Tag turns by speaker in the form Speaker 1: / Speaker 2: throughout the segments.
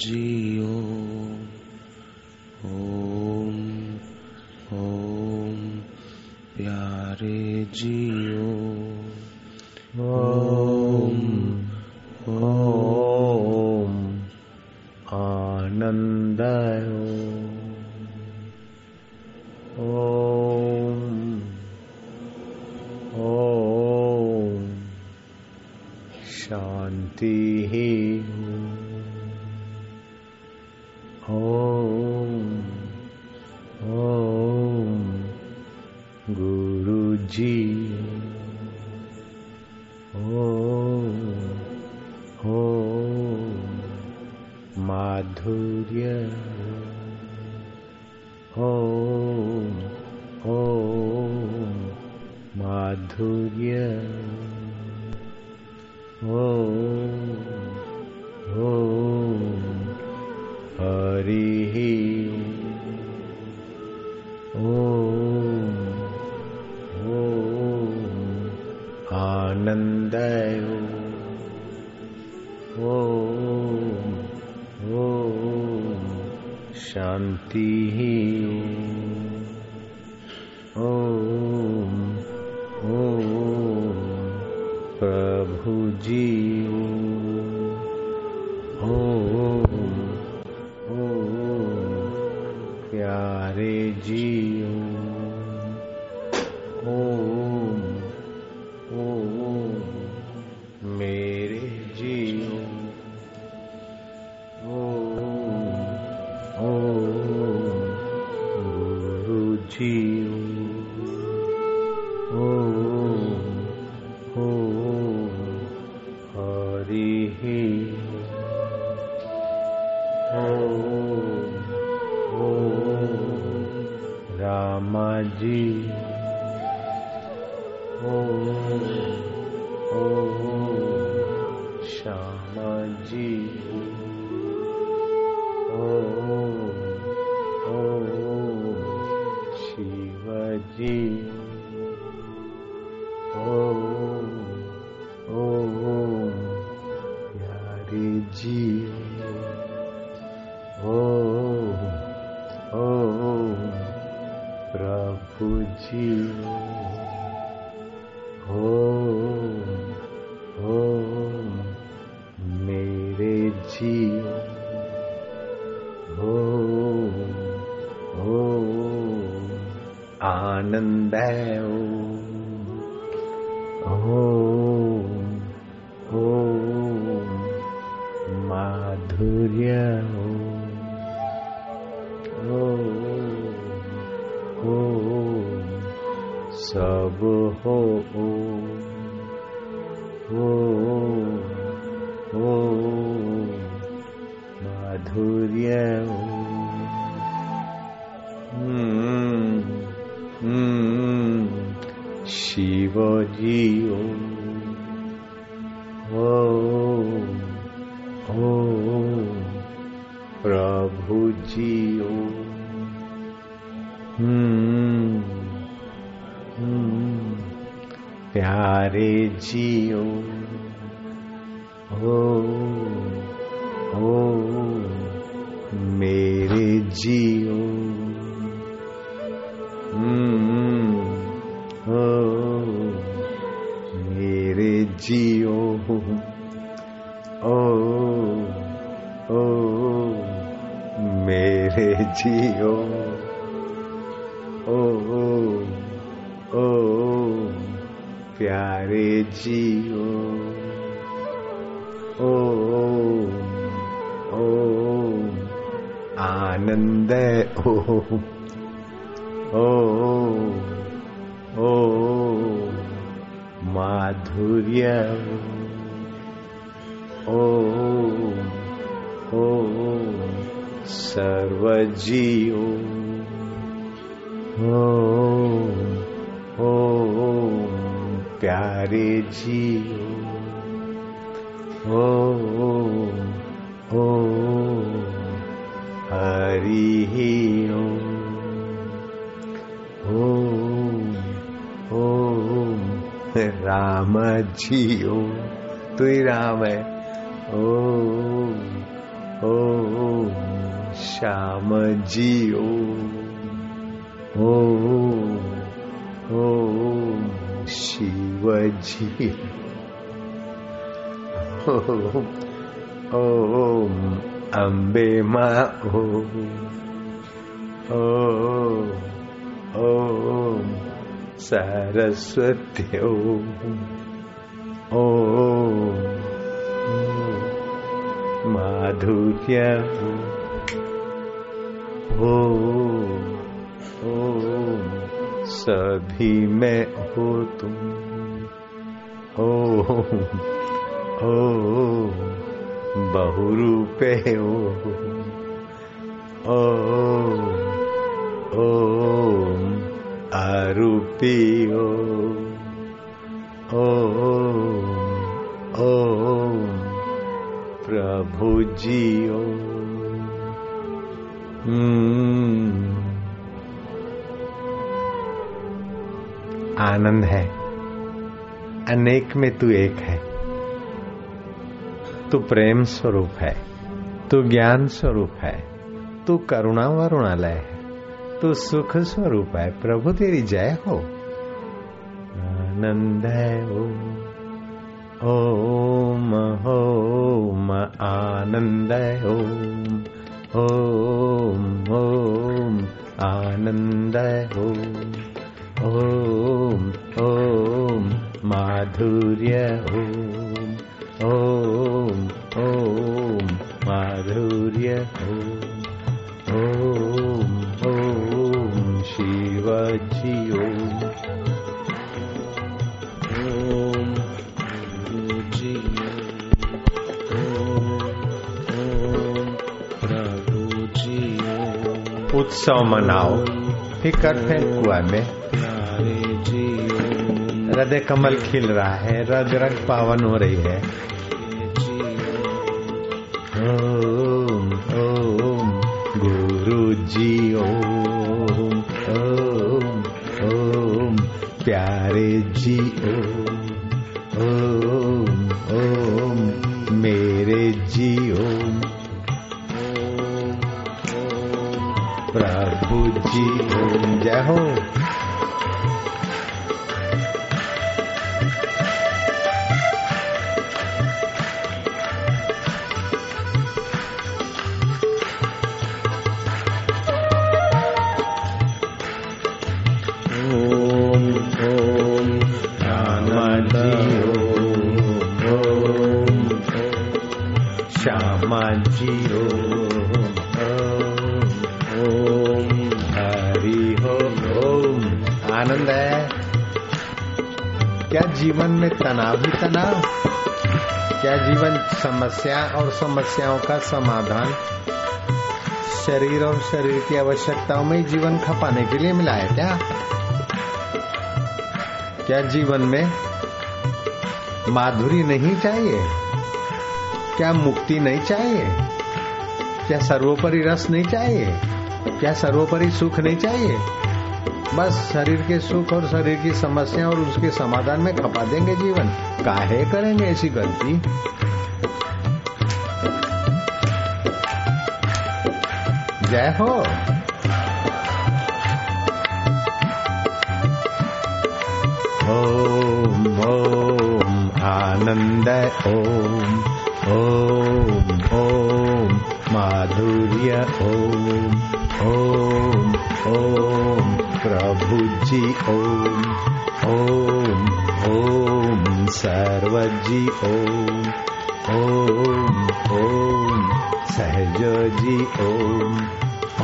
Speaker 1: जियो। ओम ओम प्यारे जियो।
Speaker 2: आनन्द ॐ ॐ शान्तिः ॐ आनन्दय शांति ॐ शान्तिः गुरु आनन्द ॐ ॐ माधुर्य ॐ ॐ सब हो ॐ ॐ माधुर्य ॐ शिवजी ॐ ॐ प्रभुजी ॐ ॐ प्यारे जियो। ॐ ॐ मेरे जियो। जियो ॐ ॐ प्यारे जियो ॐ ॐ आनंद ओम ओ ओ माधुर्य ओ ओ सर्वजीव। ओ ओ, प्यारे जीव। ओ ओ हरि ओ ओ राम जी ओ तू ही राम है। ओ ओ श्याम जी ओ ओ ओ शिव जी ओम अम्बे माँ ओ ओम सरस्वती ओम ओ माधुर्य। हो ओ, सभी में हो तुम। ओ ओ, बहुरूपे हो। ओ ओ, आरूपी हो। ओ ओ प्रभु जी ओ आनंद है। अनेक में तू एक है। तू प्रेम स्वरूप है। तू ज्ञान स्वरूप है। तू करुणा वरुणालय है। तू सुख स्वरूप है। प्रभु तेरी जय हो। आनंद है ओम ओम ओम आनंद है ओम ओम ओम आनंद है ओम ओम ओम माधुर्य ओम ओम ओम माधुर्य ओम उत्सव मनाओ इकट्ठे कुआ में।
Speaker 1: प्यारे जी ओम
Speaker 2: हृदय कमल खिल रहा है रग रग पावन हो रही है। प्रभु जी ओम जय हो आनंद है। क्या जीवन में तनाव ही तनाव? क्या जीवन समस्या और समस्याओं का समाधान? शरीर और शरीर की आवश्यकताओं में जीवन खपाने के लिए मिला है क्या? क्या जीवन में माधुरी नहीं चाहिए? क्या मुक्ति नहीं चाहिए? क्या सर्वोपरि रस नहीं चाहिए? क्या सर्वोपरि सुख नहीं चाहिए? बस शरीर के सुख और शरीर की समस्या और उसके समाधान में खपा देंगे जीवन। काहे करेंगे ऐसी गलती? जय हो। आनंद, ओम ओम ओम, माधुर्य, ओम ओम ओम। प्रभु जी ओम ओम ओम सर्वजी ओम ओम ओम सहज जी ओम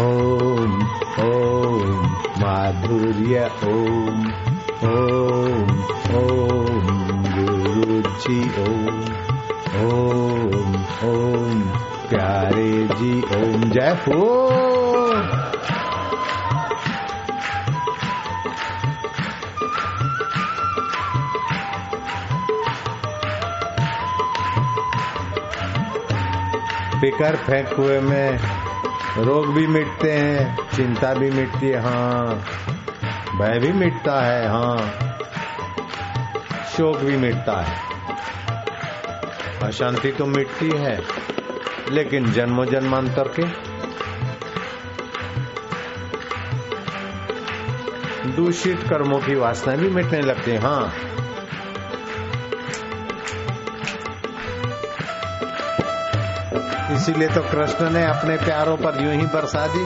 Speaker 2: ओम ओम माधुर्य ओम ओम ओम गुरु जी ओम ओम ओम प्यारे जी ओम। जय हो बिकर फेंक हुए में। रोग भी मिटते हैं, चिंता भी मिटती है हाँ। भय भी मिटता है हाँ। शोक भी मिटता है। अशांति तो मिटती है, लेकिन जन्मों जन्मांतर के दूषित कर्मों की वासना भी मिटने लगती है हाँ। इसीलिए तो कृष्ण ने अपने प्यारों पर यूँ ही बरसा दी।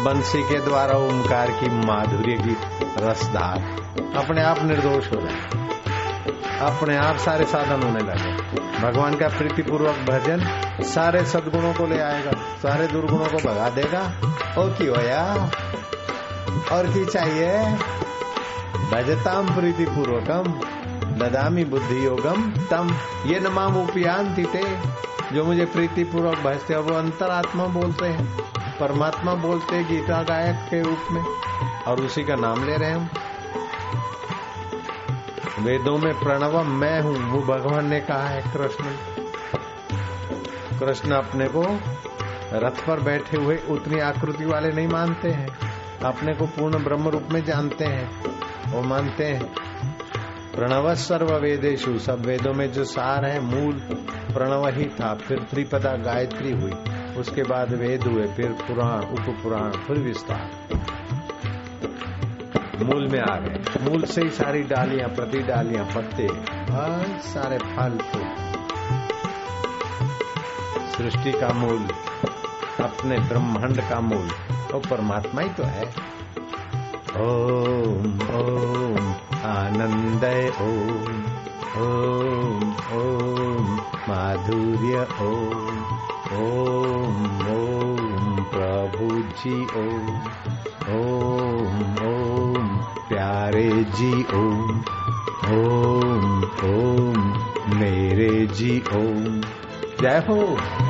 Speaker 2: बंसी के द्वारा ओंकार की माधुर्य की रसधार अपने आप निर्दोष हो गए। अपने आप सारे साधन होने लगे। भगवान का प्रीतिपूर्वक भजन सारे सदगुणों को ले आएगा, सारे दुर्गुणों को भगा देगा। ओ की होया? और की चाहिए? भजताम प्रीतिपूर्वकम, ददामी बुद्धि योगम तम। ये नमाम उपयांति ते। जो मुझे प्रीति पूर्वक भजते हैं, वो अंतरात्मा बोलते हैं, परमात्मा बोलते हैं, गीता गायक के रूप में, और उसी का नाम ले रहे हम। वेदों में प्रणव मैं हूँ, वो भगवान ने कहा है कृष्ण। कृष्ण अपने को रथ पर बैठे हुए उतनी आकृति वाले नहीं मानते हैं। अपने को पूर्ण ब्रह्म रूप में जानते हैं, वो मानते हैं। प्रणव सर्व वेदेशु सब वेदों में जो सार है, मूल प्रणव ही था, फिर त्रिपदा गायत्री हुई। उसके बाद वेद हुए, फिर पुराण उप पुराण फिर विस्तार। मूल में आ गए। मूल से ही सारी डालियाँ, प्रति डालियाँ, पत्ते सारे फल, फूल। सृष्टि का मूल, अपने ब्रह्मांड का मूल। वो परमात्मा ही तो है। ओम ओम आनंद ओम ओम ओम। माधुर्य ओम ओम ओम प्रभु जी ओम ओम ओम प्यारे जी ओम ओम ओम मेरे जी ओम। जय हो।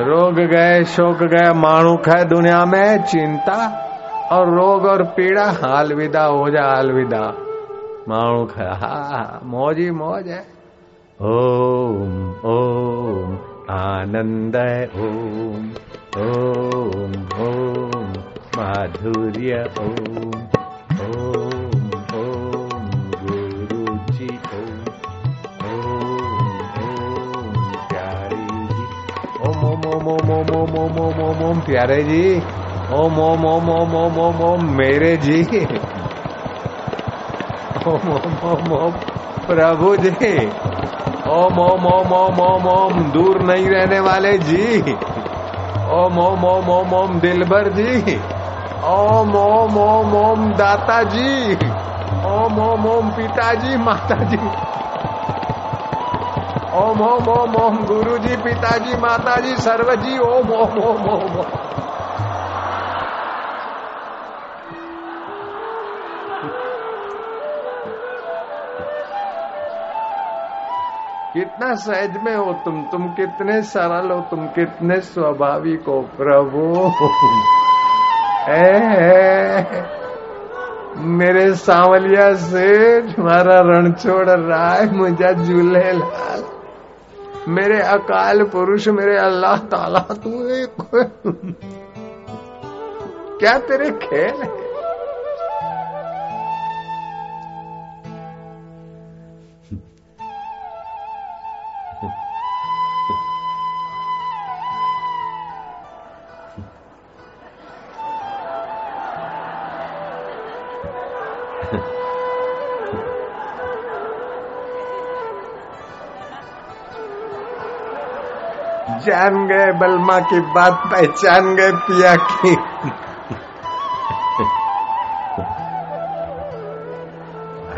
Speaker 2: रोग गए, शोक गए माणू है दुनिया में, चिंता और रोग और पीड़ा अलविदा हो जा अलविदा माणू है, हा, मौज ही मौज है। ओम ओम, आनंद ओम ओम ओम, माधुर्य, ओम। ओम ओम ओम ओम ओम ओम ओम ओम प्यारे जी ओम ओम ओम ओम ओम ओम ओम मेरे जी ओम ओम ओम ओम प्रभु जी ओम ओम ओम ओम ओम ओम दूर नहीं रहने वाले जी ओम ओम ओम ओम ओम दिलबर जी ओम ओम ओम ओम दाता जी ओम ओम ओम पिताजी माता जी ओम ओम ओम ओम गुरु जी पिताजी माता जी सर्व जी ओम ओम ओम ओम। कितना सहज में हो तुम तुम कितने सरल हो, तुम कितने स्वाभाविक हो, प्रभु। ए मेरे सांवलिया से तुम्हारा रण छोड़ रहा है, मुझे झूले लाल मेरे अकाल पुरुष मेरे अल्लाह ताला तू क्या तेरे खेल है? जान गए, बलमा की बात पहचान गए, पिया की।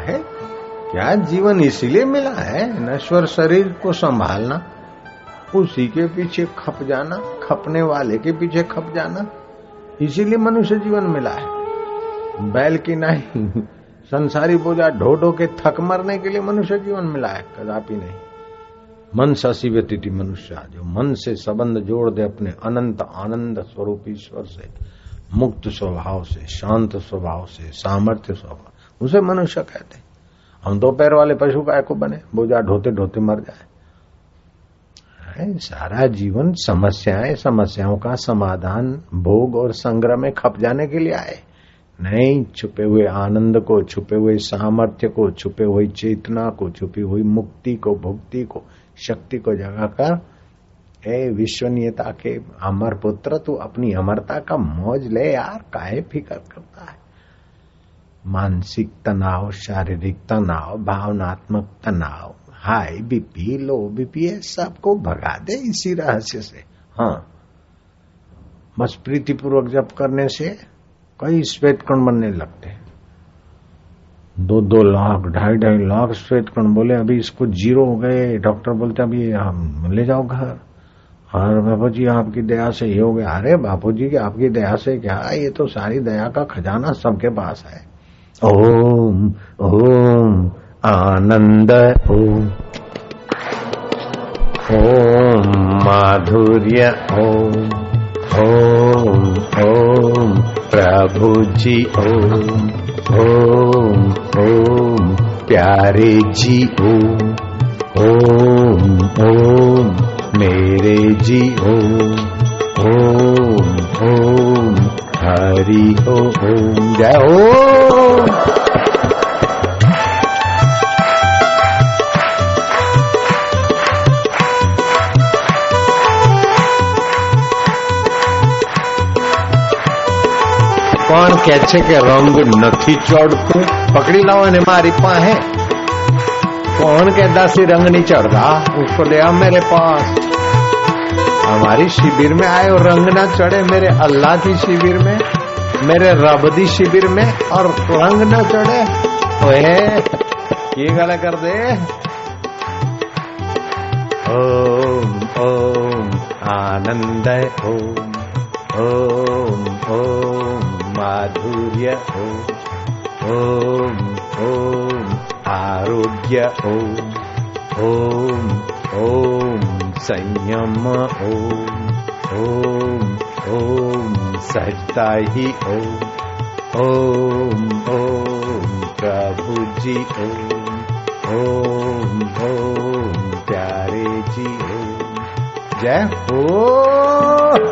Speaker 2: है क्या जीवन इसीलिए मिला है? नश्वर शरीर को संभालना, उसी के पीछे खप जाना, खपने वाले के पीछे खप जाना, इसीलिए मनुष्य जीवन मिला है। बैल की नहीं, संसारी बोझा ढो ढो के थक मरने के लिए मनुष्य जीवन मिला है, कदापि नहीं। मन ससी व्यतीति मनुष्य जो मन से संबंध जोड़ दे अपने अनंत आनंद स्वरूप ईश्वर से, मुक्त स्वभाव से, शांत स्वभाव से, सामर्थ्य स्वभाव। उसे मनुष्य कहते हम दो पैर वाले पशु काय को बने, बोझा ढोते ढोते मर जाए। सारा जीवन समस्याएँ, समस्याओं का समाधान भोग और संग्रह में खप जाने के लिए आए। नहीं, छुपे हुए आनंद को, छुपे हुए सामर्थ्य को, छुपे हुई चेतना को, छुपी हुई मुक्ति को, भुक्ति को शक्ति को जगाकर ए विश्वनीयता के अमर पुत्र, तू अपनी अमरता का मौज ले यार, काहे फिकर करता है? मानसिक तनाव, शारीरिक तनाव, भावनात्मक तनाव हाई बीपी लो बीपी सबको भगा दे इसी रहस्य से। हाँ। बस प्रीतिपूर्वक जप करने से कई श्वेत कण बनने लगते हैं। दो दो लाख, ढाई ढाई लाख श्वेत कण बोले, अभी इसको ज़ीरो हो गए, डॉक्टर बोलते अभी हम ले जाओ घर। और बाबू जी, आपकी दया से ये हो गया। अरे बापू जी की आपकी दया से क्या? ये तो सारी दया का खजाना सबके पास है। ओम ओम, आनंद, ओम। ओम, माधुर्य, ओम। ओम ओम। प्रभु जी ओम ओम ओम, प्यारे जी, ओम ओम ओम, मेरे जी, ओम ओम ओम, हरि ओम, जय ओम કે છે કે રંગ નથી ચડતું પકડી લાવો ને મારી પાસે कौन कहता सी रंग नहीं चढ़ता उसको ले आओ मेरे पास हमारी शिविर में आए और रंग ना चढ़े मेरे अल्लाह की शिविर में मेरे रब दी शिविर में और रंग ना चढ़े ओए ये गला कर दे ओम ओम आनंद ओम ओम ओम माधुर्य ओम ओम ओम, आरोग्य ओम ओम ओम, संयम ओम ओम ओम सहजता ही। ओम ओम ओम प्रभु जी ओम ओम ओम प्यारे जी ओम जय हो।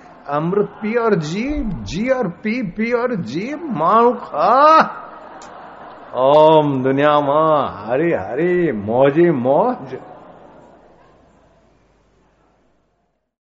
Speaker 2: अमृत पी और जी जी और पी पी और जी माऊ खा। ओम दुनिया माँ, हरी हरी, मौजी मौज।